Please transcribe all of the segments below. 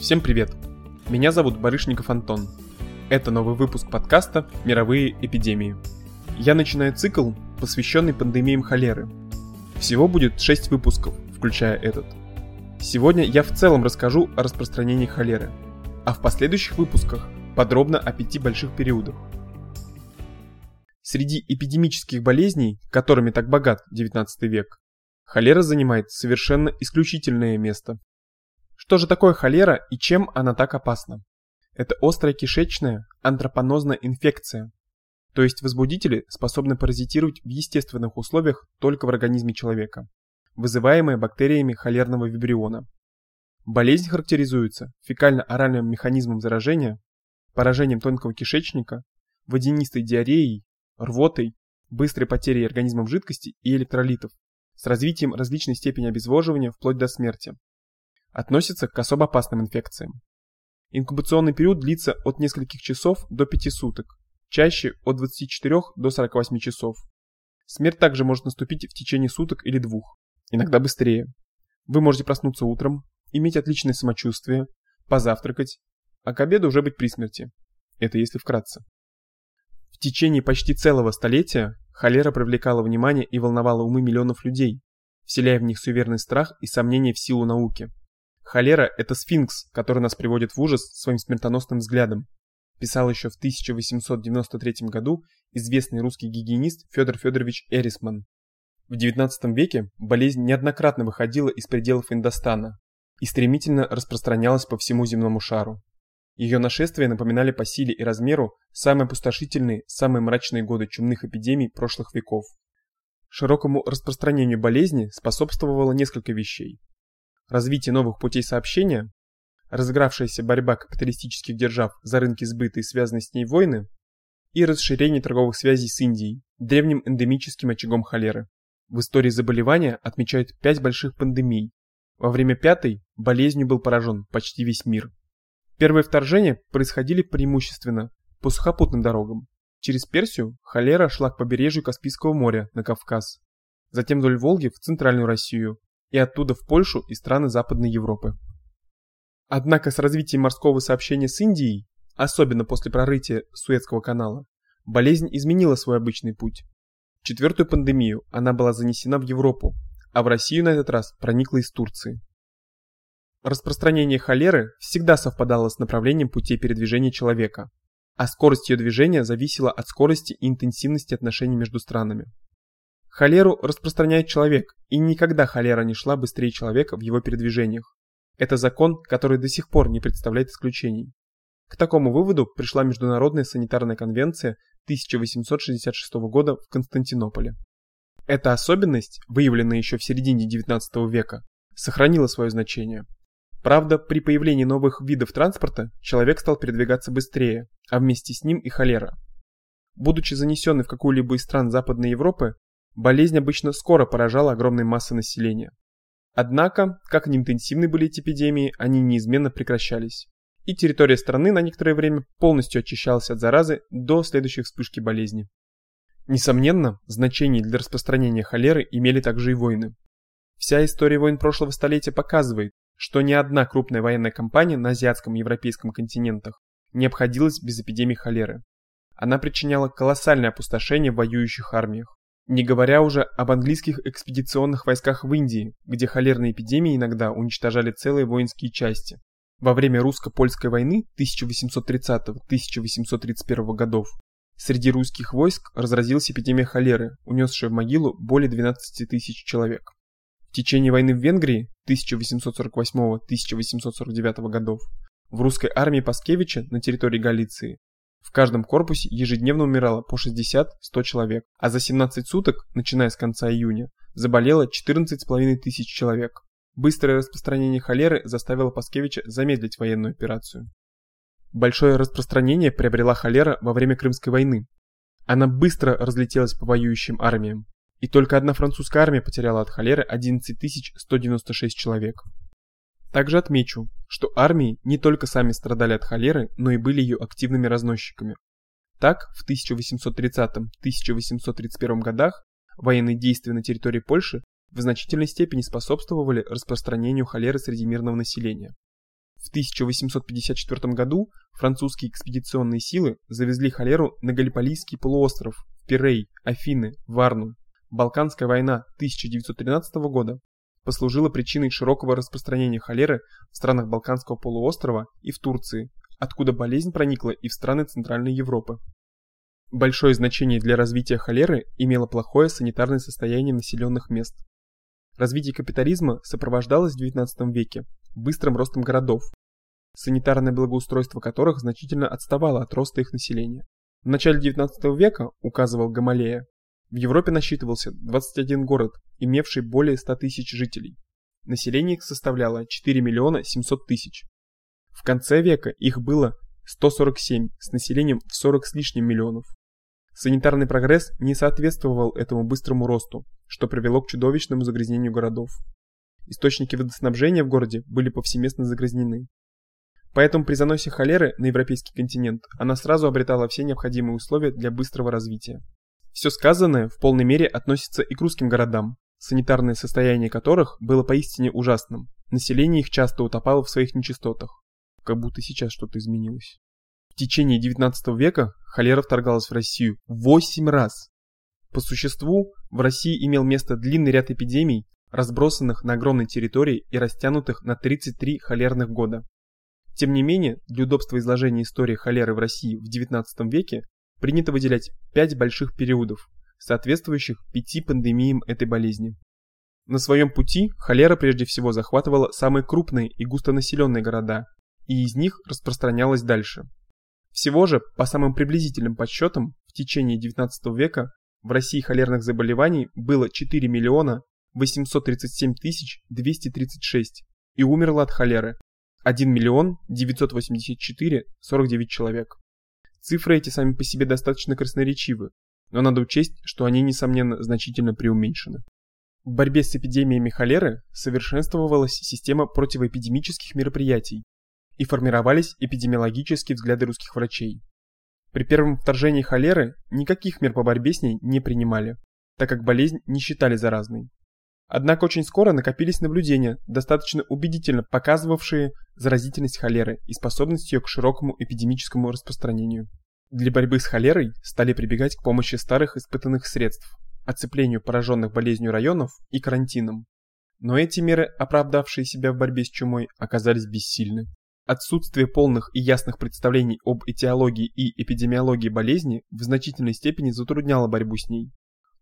Всем привет! Меня зовут Барышников Антон. Это новый выпуск подкаста «Мировые эпидемии». Я начинаю цикл, посвященный пандемиям холеры. Всего будет 6 выпусков, включая этот. Сегодня я в целом расскажу о распространении холеры, а в последующих выпусках подробно о пяти больших периодах. Среди эпидемических болезней, которыми так богат XIX век, холера занимает совершенно исключительное место. Что же такое холера и чем она так опасна? Это острая кишечная антропонозная инфекция, то есть возбудители способны паразитировать в естественных условиях только в организме человека, вызываемая бактериями холерного вибриона. Болезнь характеризуется фекально-оральным механизмом заражения, поражением тонкого кишечника, водянистой диареей, рвотой, быстрой потерей организмом жидкости и электролитов, с развитием различной степени обезвоживания вплоть до смерти относится к особо опасным инфекциям. Инкубационный период длится от нескольких часов до 5 суток, чаще от 24 до 48 часов. Смерть также может наступить в течение суток или двух, иногда быстрее. Вы можете проснуться утром, иметь отличное самочувствие, позавтракать, а к обеду уже быть при смерти. Это если вкратце. В течение почти целого столетия холера привлекала внимание и волновала умы миллионов людей, вселяя в них суеверный страх и сомнения в силу науки. Холера – это сфинкс, который нас приводит в ужас своим смертоносным взглядом. Писал еще в 1893 году известный русский гигиенист Федор Федорович Эрисман. В XIX веке болезнь неоднократно выходила из пределов Индостана и стремительно распространялась по всему земному шару. Ее нашествия напоминали по силе и размеру самые опустошительные, самые мрачные годы чумных эпидемий прошлых веков. Широкому распространению болезни способствовало несколько вещей развитие новых путей сообщения, разыгравшаяся борьба капиталистических держав за рынки сбыта и связанные с ней войны, и расширение торговых связей с Индией, древним эндемическим очагом холеры. В истории заболевания отмечают пять больших пандемий. Во время пятой болезнью был поражен почти весь мир. Первые вторжения происходили преимущественно по сухопутным дорогам. Через Персию холера шла к побережью Каспийского моря на Кавказ, затем вдоль Волги в центральную Россию, и оттуда в Польшу и страны Западной Европы. Однако с развитием морского сообщения с Индией, особенно после прорытия Суэцкого канала, болезнь изменила свой обычный путь. В четвертую пандемию она была занесена в Европу, а в Россию на этот раз проникла из Турции. Распространение холеры всегда совпадало с направлением путей передвижения человека, а скорость ее движения зависела от скорости и интенсивности отношений между странами. Холеру распространяет человек, и никогда холера не шла быстрее человека в его передвижениях. Это закон, который до сих пор не представляет исключений. К такому выводу пришла Международная санитарная конвенция 1866 года в Константинополе. Эта особенность, выявленная еще в середине XIX века, сохранила свое значение. Правда, при появлении новых видов транспорта человек стал передвигаться быстрее, а вместе с ним и холера. Будучи занесенной в какую-либо из стран Западной Европы, Болезнь обычно скоро поражала огромной массы населения. Однако, как ни интенсивны были эти эпидемии, они неизменно прекращались. И территория страны на некоторое время полностью очищалась от заразы до следующей вспышки болезни. Несомненно, значение для распространения холеры имели также и войны. Вся история войн прошлого столетия показывает, что ни одна крупная военная кампания на азиатском и европейском континентах не обходилась без эпидемии холеры. Она причиняла колоссальное опустошение в воюющих армиях. Не говоря уже об английских экспедиционных войсках в Индии, где холерные эпидемии иногда уничтожали целые воинские части. Во время русско-польской войны 1830-1831 годов среди русских войск разразилась эпидемия холеры, унесшая в могилу более 12 тысяч человек. В течение войны в Венгрии 1848-1849 годов в русской армии Паскевича на территории Галиции в каждом корпусе ежедневно умирало по 60-100 человек, а за 17 суток, начиная с конца июня, заболело 14,5 тысяч человек. Быстрое распространение холеры заставило Паскевича замедлить военную операцию. Большое распространение приобрела холера во время Крымской войны. Она быстро разлетелась по воюющим армиям, и только одна французская армия потеряла от холеры 11 196 человек. Также отмечу, что армии не только сами страдали от холеры, но и были ее активными разносчиками. Так, в 1830-1831 годах военные действия на территории Польши в значительной степени способствовали распространению холеры среди мирного населения. В 1854 году французские экспедиционные силы завезли холеру на Галиполийский полуостров, в Пирей, Афины, Варну. Балканская война 1913 года послужила причиной широкого распространения холеры в странах Балканского полуострова и в Турции, откуда болезнь проникла и в страны Центральной Европы. Большое значение для развития холеры имело плохое санитарное состояние населенных мест. Развитие капитализма сопровождалось в XIX веке быстрым ростом городов, санитарное благоустройство которых значительно отставало от роста их населения. В начале XIX века, указывал Гамалея, в Европе насчитывался 21 город, имевший более 100 тысяч жителей. Население их составляло 4 миллиона 700 тысяч. В конце века их было 147 с населением в 40 с лишним миллионов. Санитарный прогресс не соответствовал этому быстрому росту, что привело к чудовищному загрязнению городов. Источники водоснабжения в городе были повсеместно загрязнены. Поэтому при заносе холеры на европейский континент она сразу обретала все необходимые условия для быстрого развития. Все сказанное в полной мере относится и к русским городам, санитарное состояние которых было поистине ужасным. Население их часто утопало в своих нечистотах. Как будто сейчас что-то изменилось. В течение XIX века холера вторгалась в Россию 8 раз. По существу, в России имел место длинный ряд эпидемий, разбросанных на огромной территории и растянутых на 33 холерных года. Тем не менее, для удобства изложения истории холеры в России в XIX веке принято выделять пять больших периодов, соответствующих пяти пандемиям этой болезни. На своем пути холера прежде всего захватывала самые крупные и густонаселенные города, и из них распространялась дальше. Всего же, по самым приблизительным подсчетам, в течение XIX века в России холерных заболеваний было 4 миллиона 837 тысяч 236 и умерло от холеры 1 миллион 984 49 человек. Цифры эти сами по себе достаточно красноречивы, но надо учесть, что они, несомненно, значительно преуменьшены. В борьбе с эпидемиями холеры совершенствовалась система противоэпидемических мероприятий и формировались эпидемиологические взгляды русских врачей. При первом вторжении холеры никаких мер по борьбе с ней не принимали, так как болезнь не считали заразной. Однако очень скоро накопились наблюдения, достаточно убедительно показывавшие заразительность холеры и способность ее к широкому эпидемическому распространению. Для борьбы с холерой стали прибегать к помощи старых испытанных средств, оцеплению пораженных болезнью районов и карантином. Но эти меры, оправдавшие себя в борьбе с чумой, оказались бессильны. Отсутствие полных и ясных представлений об этиологии и эпидемиологии болезни в значительной степени затрудняло борьбу с ней.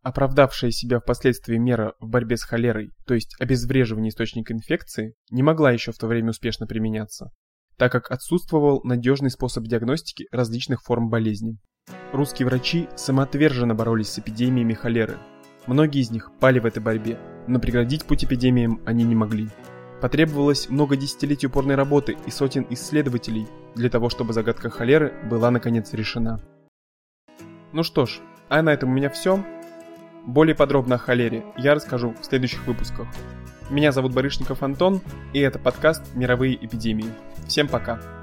Оправдавшая себя впоследствии мера в борьбе с холерой, то есть обезвреживание источника инфекции, не могла еще в то время успешно применяться, так как отсутствовал надежный способ диагностики различных форм болезни. Русские врачи самоотверженно боролись с эпидемиями холеры. Многие из них пали в этой борьбе, но преградить путь эпидемиям они не могли. Потребовалось много десятилетий упорной работы и сотен исследователей для того, чтобы загадка холеры была наконец решена. Ну что ж, а на этом у меня все. Более подробно о холере я расскажу в следующих выпусках. Меня зовут Барышников Антон, и это подкаст «Мировые эпидемии». Всем пока!